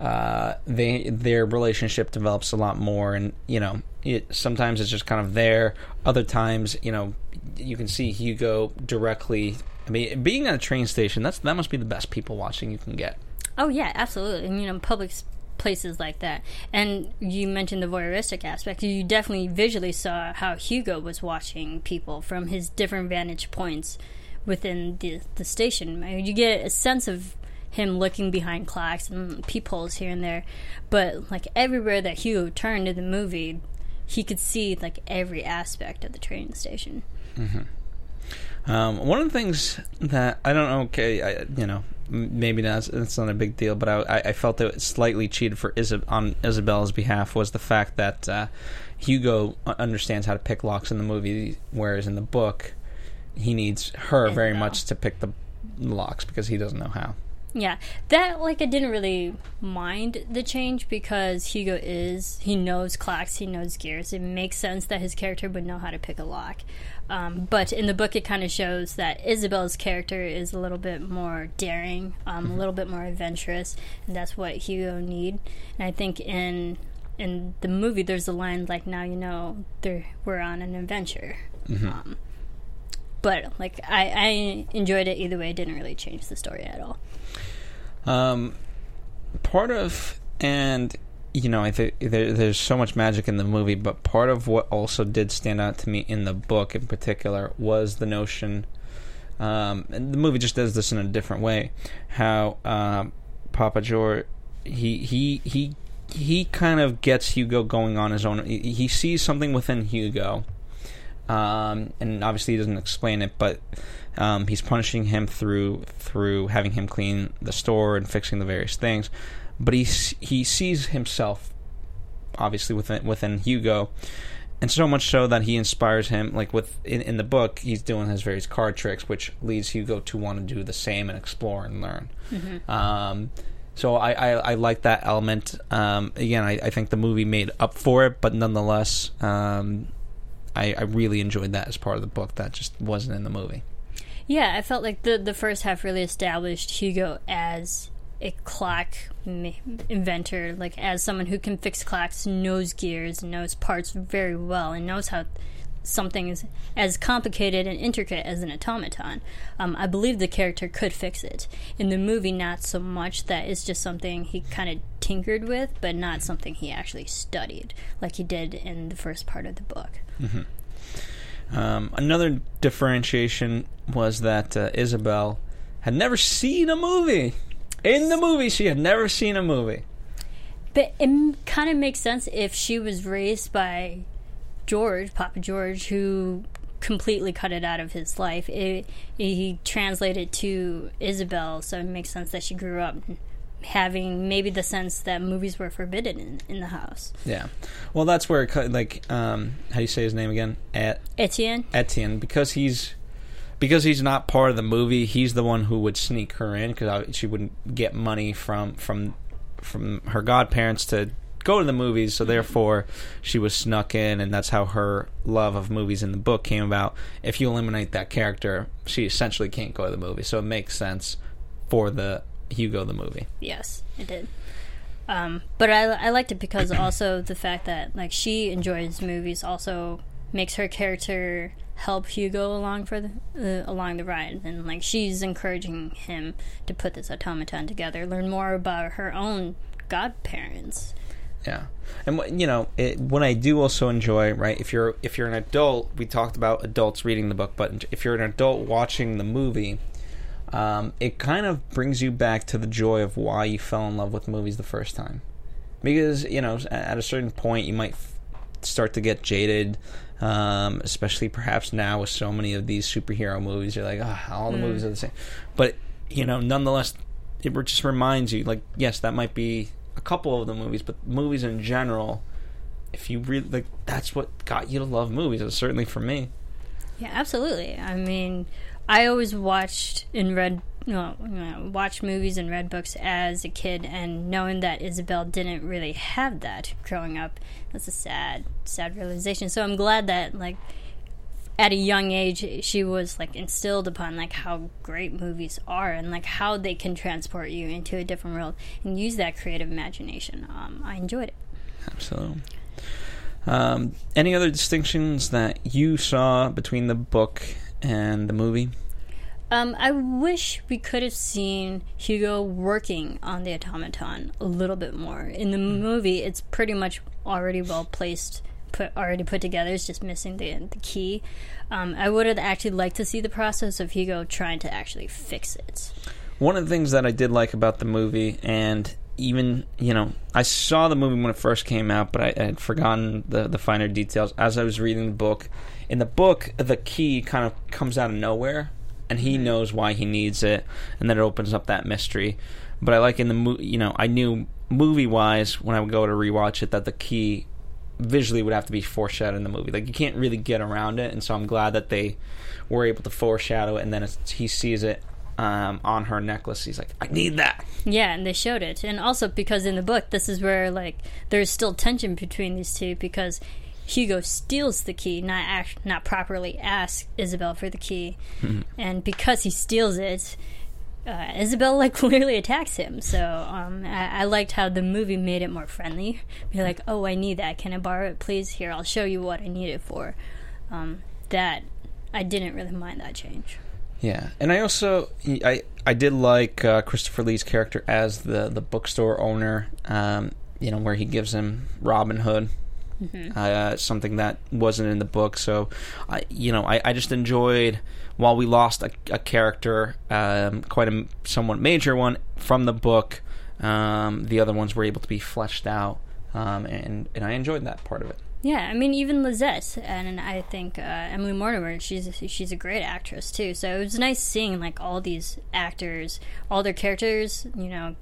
Uh, they their relationship develops a lot more, and you know, it sometimes it's just kind of there. Other times, you know, you can see Hugo directly I mean, being at a train station, that's that must be the best people watching you can get. Oh yeah, absolutely. And you know, public places like that. And you mentioned the voyeuristic aspect. You definitely visually saw how Hugo was watching people from his different vantage points within the the station. You get a sense of him looking behind clocks and peepholes here and there, but like everywhere that Hugo turned in the movie, he could see like every aspect of the train station. Mm-hmm. Um, one of the things that I don't know, okay, I, you know, maybe not, it's not a big deal, but I, I felt that it slightly cheated for Isab- on Isabella's behalf was the fact that uh, Hugo understands how to pick locks in the movie, whereas in the book, he needs her very much to pick the locks because he doesn't know how. Yeah, that like I didn't really mind the change because Hugo is he knows clocks, he knows gears. It makes sense that his character would know how to pick a lock. Um, but in the book, it kind of shows that Isabelle's character is a little bit more daring, um, mm-hmm. a little bit more adventurous, and that's what Hugo need. And I think in in the movie, there's a line like, "Now you know we're on an adventure." Mm-hmm. Um, but like I, I enjoyed it either way. It didn't really change the story at all. Um, part of and you know, I think there, there's so much magic in the movie, but part of what also did stand out to me in the book, in particular, was the notion. Um, and the movie just does this in a different way. How um, Papa George, he he he he kind of gets Hugo going on his own. He, he sees something within Hugo, um, and obviously he doesn't explain it, but um, he's punishing him through through having him clean the store and fixing the various things but he he sees himself obviously within within Hugo, and so much so that he inspires him. Like with in, in the book, he's doing his various card tricks, which leads Hugo to want to do the same and explore and learn. Mm-hmm. Um, So I, I, I like that element. Um, again, I, I think the movie made up for it, but nonetheless, um, I, I really enjoyed that as part of the book. That just wasn't in the movie. Yeah, I felt like the the first half really established Hugo as a clock inventor, like as someone who can fix clocks, knows gears, knows parts very well, and knows how something is as complicated and intricate as an automaton. Um, I believe the character could fix it. In the movie, not so much. That is just something he kind of tinkered with, but not something he actually studied, like he did in the first part of the book. Um, another differentiation was that uh, Isabelle had never seen a movie. In the movie, she had never seen a movie. But it kind of makes sense if she was raised by George, Papa George, who completely cut it out of his life. It, he translated to Isabelle, so it makes sense that she grew up having maybe the sense that movies were forbidden in, in the house. Yeah. Well, that's where, it, like, um, how do you say his name again? Et- Etienne? Etienne, because he's because he's not part of the movie. He's the one who would sneak her in because she wouldn't get money from from from her godparents to go to the movies. So therefore, she was snuck in, and that's how her love of movies in the book came about. If you eliminate that character, she essentially can't go to the movie. So it makes sense for the Hugo the movie. Yes, it did. Um, but I, I liked it because also the fact that like she enjoys movies also makes her character help Hugo along for the uh, along the ride, and like she's encouraging him to put this automaton together, learn more about her own godparents. Yeah, and what- you know it, what I do also enjoy, right? If you're if you're an adult, we talked about adults reading the book, but if you're an adult watching the movie, um, it kind of brings you back to the joy of why you fell in love with movies the first time. Because you know, at a certain point, you might f- start to get jaded, um, especially perhaps now with so many of these superhero movies. You're like, ah, all the movies are the same. But you know, nonetheless, it just reminds you, like, yes, that might be a couple of the movies, but movies in general. If you really like, that's what got you to love movies. It was certainly for me. Yeah, absolutely. I mean, I always watched and read, you know, watched movies and read books as a kid, and knowing that Isabelle didn't really have that growing up, that's a sad, sad realization. So I'm glad that, like, at a young age, she was like instilled upon like how great movies are and like how they can transport you into a different world and use that creative imagination. Um, I enjoyed it. Absolutely. Um, any other distinctions that you saw between the book and the movie? Um, I wish we could have seen Hugo working on the automaton a little bit more. In the movie, it's pretty much already well placed, put already put together. It's just missing the the key. Um, I would have actually liked to see the process of Hugo trying to actually fix it. One of the things that I did like about the movie, and even you know, I saw the movie when it first came out, but I, I had forgotten the the finer details as I was reading the book. In the book, the key kind of comes out of nowhere, and he mm-hmm. knows why he needs it, and then it opens up that mystery. But I like in the movie, you know, I knew movie wise when I would go to rewatch it that the key visually would have to be foreshadowed in the movie. Like you can't really get around it, and so I'm glad that they were able to foreshadow it, and then it's, he sees it um, on her necklace. He's like, I need that. Yeah, and they showed it. And also because in the book, this is where like there's still tension between these two because Hugo steals the key, not act, not properly asks Isabelle for the key, and because he steals it, uh, Isabelle like clearly attacks him. So um, I, I liked how the movie made it more friendly. Be like, oh, I need that. Can I borrow it, please? Here, I'll show you what I need it for. Um, that I didn't really mind that change. Yeah, and I also I I did like uh, Christopher Lee's character as the the bookstore owner. Um, you know where he gives him Robin Hood. Uh, something that wasn't in the book, so I, you know, I, I just enjoyed while we lost a, a character, um, quite a somewhat major one from the book. Um, the other ones were able to be fleshed out, um, and and I enjoyed that part of it. Yeah, I mean even Lisette, and I think uh, Emily Mortimer. She's she's a great actress too. So it was nice seeing like all these actors, all their characters, you know,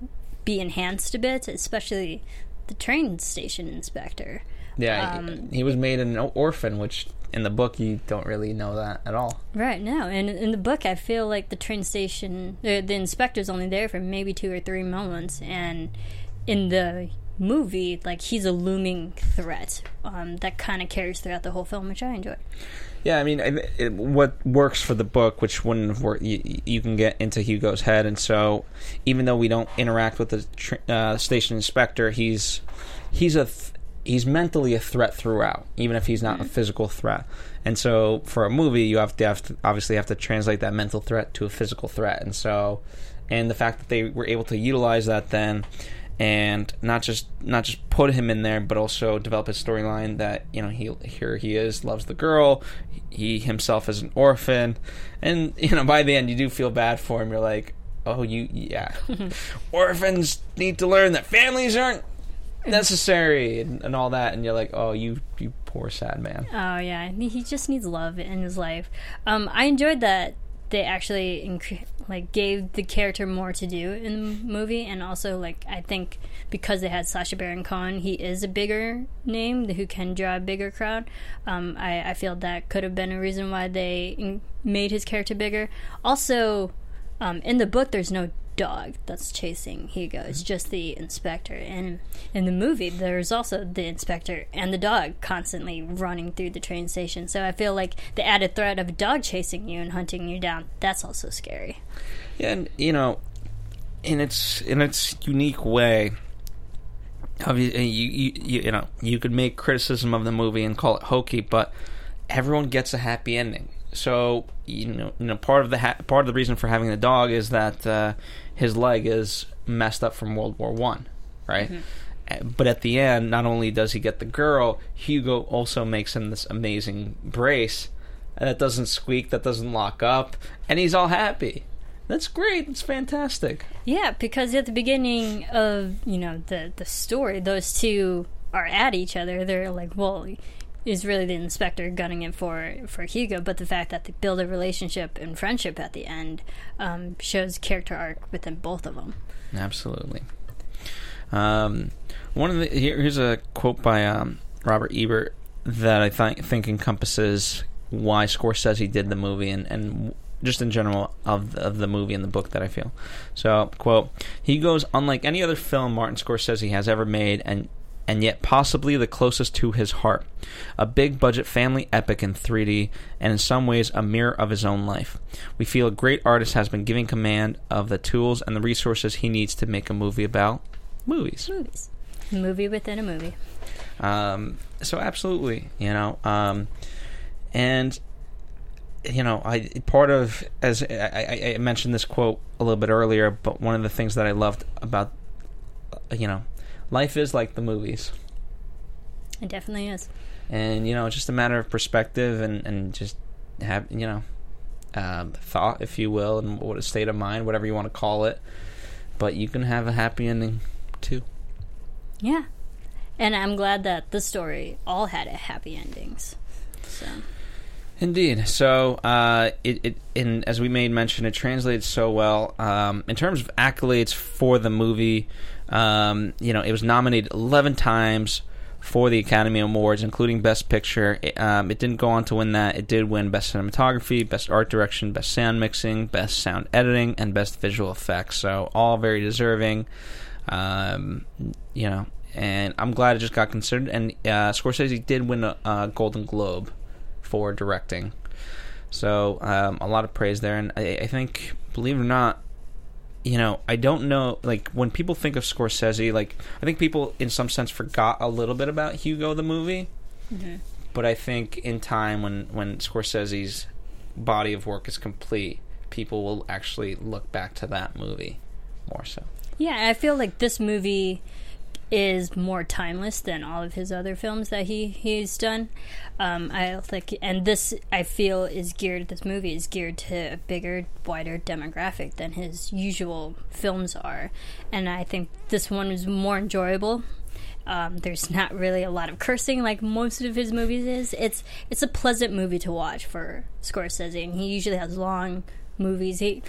be enhanced a bit, especially the train station inspector. Yeah, Um, he, was made an orphan, which in the book, you don't really know that at all. Right now, and in the book, I feel like the train station, the, the inspector's only there for maybe two or three moments, and in the movie, like he's a looming threat um, that kind of carries throughout the whole film, which I enjoy. Yeah, I mean, it, it, what works for the book, which wouldn't have worked, you, you, can get into Hugo's head, and so even though we don't interact with the tr- uh, station inspector, he's he's a th- he's mentally a threat throughout, even if he's not mm-hmm. a physical threat. And so, for a movie, you have to, have to obviously have to translate that mental threat to a physical threat, and so, and the fact that they were able to utilize that then and not just not just put him in there, but also develop his storyline that you know he here he is loves the girl, he himself is an orphan, and you know by the end you do feel bad for him. You're like, oh you yeah, orphans need to learn that families aren't necessary and, and all that, and you're like, oh you you poor sad man. Oh yeah, he just needs love in his life. Um, I enjoyed that they actually inc- like gave the character more to do in the movie, and also like I think because they had Sacha Baron Cohen, he is a bigger name who can draw a bigger crowd. Um, I, I feel that could have been a reason why they made his character bigger. Also, um, in the book, there's no dog that's chasing Hugo. It's just the inspector. And in the movie, there's also the inspector and the dog constantly running through the train station. So I feel like the added threat of a dog chasing you and hunting you down, that's also scary. Yeah, and you know, in its in its unique way, obviously, you, you, you know, you could make criticism of the movie and call it hokey, but everyone gets a happy ending. So you know, you know, part of the ha- part of the reason for having the dog is that uh, his leg is messed up from World War One, right? Mm-hmm. Eh, but at the end, not only does he get the girl, Hugo also makes him this amazing brace that doesn't squeak, that doesn't lock up, and he's all happy. That's great. It's fantastic. Yeah, because at the beginning of you know the the story, those two are at each other. They're like, well, is really the inspector gunning it for for Hugo, but the fact that they build a relationship and friendship at the end um, shows character arc within both of them. Absolutely. Um, one of the here, here's a quote by um, Robert Ebert that I th- think encompasses why Scorsese did the movie and, and just in general of of the movie and the book that I feel. So, quote, he goes unlike any other film Martin Scorsese has ever made and and yet possibly the closest to his heart. A big budget family epic in 3D, and in some ways a mirror of his own life. We feel a great artist has been given command of the tools and the resources he needs to make a movie about movies. Movies. Movie within a movie. Um, so absolutely, you know, um, and you know, I part of as I, I, mentioned this quote a little bit earlier, but one of the things that I loved about you know life is like the movies. It definitely is. And you know, it's just a matter of perspective and and just have you know um, thought, if you will, and what a state of mind, whatever you want to call it. But you can have a happy ending too. Yeah, and I'm glad that the story all had happy endings. So. Indeed. So, uh, it, it in as we made mention, it translates so well. Um, in terms of accolades for the movie, um, you know, it was nominated 11 times for the Academy Awards, including Best Picture. It, um, it, didn't go on to win that. It did win Best Cinematography, Best Art Direction, Best Sound Mixing, Best Sound Editing, and Best Visual Effects. So all very deserving. Um, you know, and I'm glad it just got considered. And uh, Scorsese did win a, a, Golden Globe for directing. So um, a lot of praise there, and I, I think, believe it or not, you know, I don't know. Like when people think of Scorsese, like I think people, in some sense, forgot a little bit about Hugo the movie. Mm-hmm. But I think in time, when when Scorsese's body of work is complete, people will actually look back to that movie more so. Yeah, I feel like this movie is more timeless than all of his other films that he he's done. Um, I like, and this I feel is geared. This movie is geared to a bigger, wider demographic than his usual films are, and I think this one is more enjoyable. Um, there's not really a lot of cursing like most of his movies is. It's it's a pleasant movie to watch for Scorsese, and he usually has long movies. He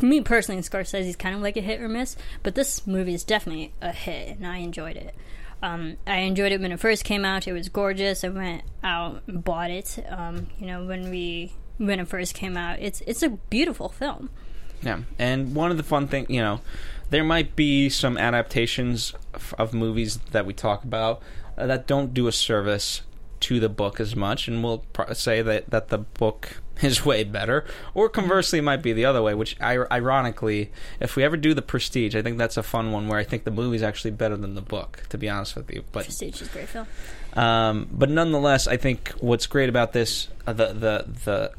for me personally, Scorsese is kind of like a hit or miss, but this movie is definitely a hit, and I enjoyed it. Um, I enjoyed it when it first came out. It was gorgeous. I went out and bought it. Um, you know, when we when it first came out, it's it's a beautiful film. Yeah, and one of the fun things, you know, there might be some adaptations of movies that we talk about uh, that don't do a service to the book as much, and we'll pro- say that that the book is way better, or conversely, it might be the other way. Which, I- ironically, if we ever do the Prestige, I think that's a fun one where I think the movie's actually better than the book. To be honest with you, but Prestige is great film. um, but nonetheless, I think what's great about this, uh, the the the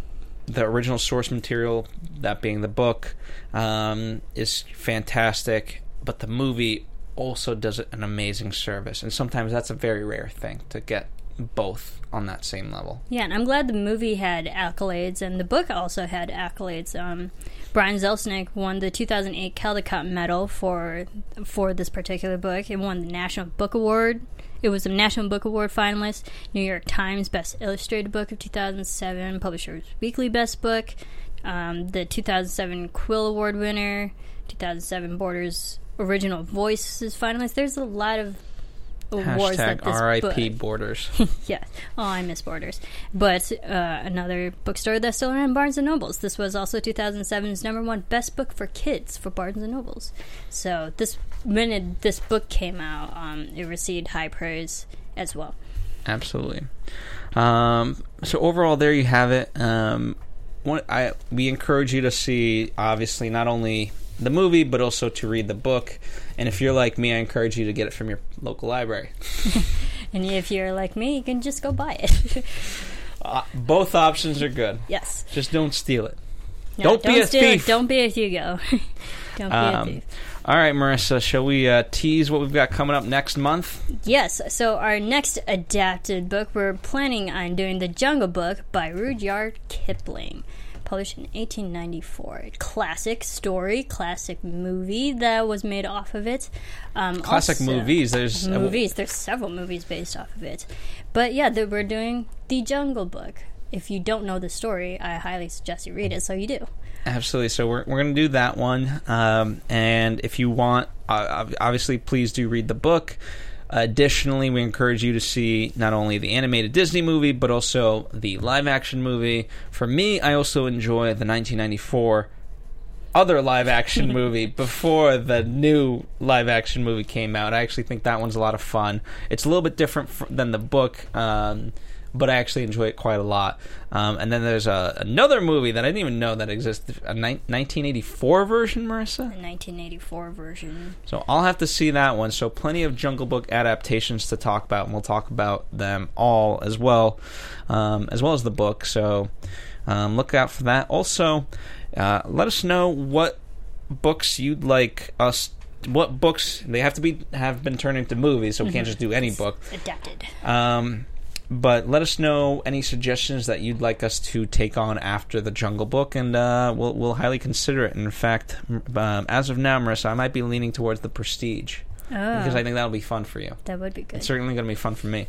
the original source material, that being the book, um, is fantastic. But the movie also does an amazing service, and sometimes that's a very rare thing to get both on that same level. Yeah, and I'm glad the movie had accolades, and the book also had accolades. Um, Brian Selznick won the 2008 Caldecott Medal for for this particular book. It won the National Book Award. It was a National Book Award finalist, New York Times Best Illustrated Book of 2007, Publishers Weekly Best Book, um, the 2007 Quill Award winner, 2007 Borders Original Voices finalist. There's a lot of awards that Hashtag this R.I.P. book- Borders. yeah. Oh, I miss Borders. But uh, another bookstore that's still around, Barnes and Nobles. This was also 2007's number one best book for kids for Barnes and Nobles. So this when it, this book came out, um, it received high praise as well. Absolutely. Um, so overall, there you have it. Um, one, I we encourage you to see obviously not only the movie but also to read the book. And if you're like me, I encourage you to get it from your local library. And if you're like me, you can just go buy it. Uh, both options are good. yes. Just don't steal it. No, Don't be a steal it. thief. Don't be a Hugo. don't be Um, a thief. All right, Marissa, shall we uh, tease what we've got coming up next month? Yes, so our next adapted book, we're planning on doing The Jungle Book by Rudyard Kipling, published in 1894. Classic story, classic movie that was made off of it. Um, Classic also- movies. There's Movies, there's several movies based off of it. But yeah, th- we're doing The Jungle Book. If you don't know the story, I highly suggest you read it, so you do. Absolutely. So we're, we're going to do that one. Um, and if you want, uh, obviously, please do read the book. Additionally, we encourage you to see not only the animated Disney movie, but also the live action movie. For me, I also enjoy the 1994 other live action movie before the new live action movie came out. I actually think that one's a lot of fun. It's a little bit different fr- than the book, um, but I actually enjoy it quite a lot. Um, and then there's a, another movie that I didn't even know that existed a ni- 1984 version, Marissa. The 1984 version. So I'll have to see that one. So plenty of Jungle Book adaptations to talk about, and we'll talk about them all as well, um, as well as the book. So um, look out for that. Also, uh, let us know what books you'd like us. What books they have to be have been turned into movies, so we can't just do any book. Adapted. Um, but let us know any suggestions that you'd like us to take on after the Jungle Book, and uh, we'll we'll highly consider it. And in fact, um, as of now, Marissa, I might be leaning towards the Prestige Oh, because I think that'll be fun for you. that would be good. It's certainly going to be fun for me.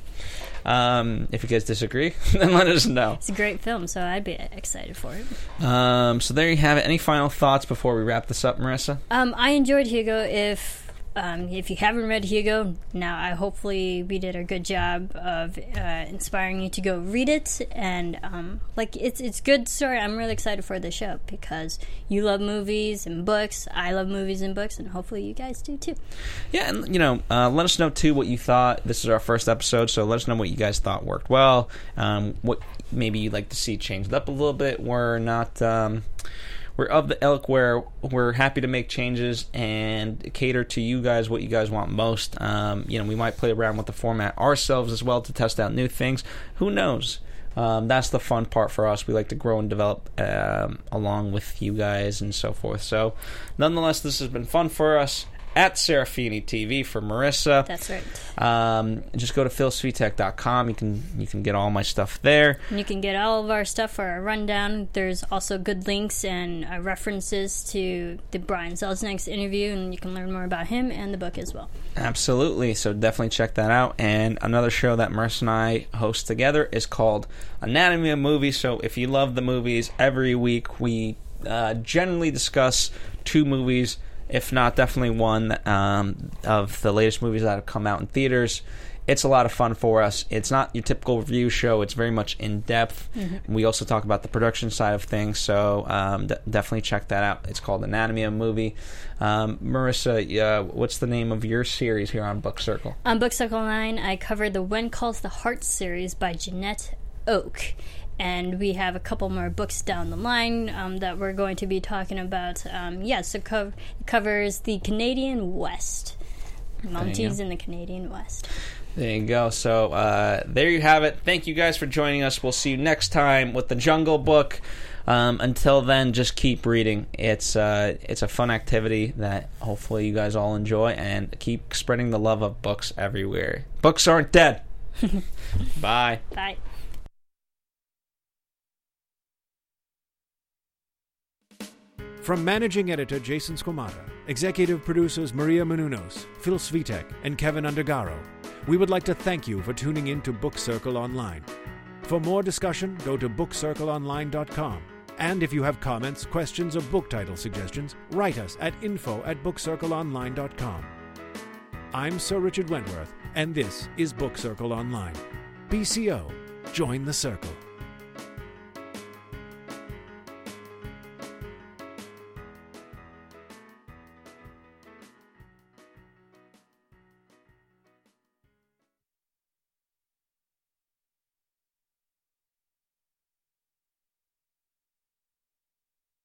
Um, if you guys disagree, then let us know. It's a great film, so I'd be excited for it. Um, so there you have it. Any final thoughts before we wrap this up, Marissa? Um, I enjoyed Hugo. If um, if you haven't read Hugo, now I hopefully we did a good job of uh, inspiring you to go read it. And um, like it's it's good story. I'm really excited for the show because you love movies and books. I love movies and books, and hopefully you guys do too. Yeah, and you know, uh, let us know too what you thought. This is our first episode, so let us know what you guys thought worked well. Um, what maybe you'd like to see changed up a little bit. We're not. We're of the ilk where we're happy to make changes and cater to you guys what you guys want most. Um, you know, we might play around with the format ourselves as well to test out new things. Who knows? Um, that's the fun part for us. We like to grow and develop um, along with you guys and so forth. So, nonetheless, this has been fun for us at Serafini TV for Marissa. That's right. Um, just go to philsvitek.com. You can you can get all my stuff there. And you can get all of our stuff for our rundown. There's also good links and uh, references to the Brian Selznick's interview, and you can learn more about him and the book as well. Absolutely. So definitely check that out. And another show that Merce and I host together is called Anatomy of Movies. So if you love the movies, every week we uh, generally discuss two movies if not definitely one um, of the latest movies that have come out in theaters. It's a lot of fun for us. It's not your typical review show. It's very much in depth. We also talk about the production side of things, so um, d- definitely check that out. It's called Anatomy of a Movie. Um, Marissa, uh, what's the name of your series here on Book Circle? On Book Circle 9, I covered the When Calls the Heart series by Janette Oke. And we have a couple more books down the line um, that we're going to be talking about. Um, yeah, so co- covers the Canadian West. Mounties in the Canadian West. There you go. So uh, there you have it. Thank you guys for joining us. We'll see you next time with the Jungle Book. Um, until then, just keep reading. It's uh, it's a fun activity that hopefully you guys all enjoy, and keep spreading the love of books everywhere. Books aren't dead. Bye. Bye. From managing editor Jason Squamata, executive producers Maria Menounos, Phil Svitek, and Kevin Undergaro, we would like to thank you for tuning in to Book Circle Online. For more discussion, go to bookcircleonline.com. And if you have comments, questions, or book title suggestions, write us at info at bookcircleonline.com. I'm Sir Richard Wentworth, and this is Book Circle Online. BCO, join the circle.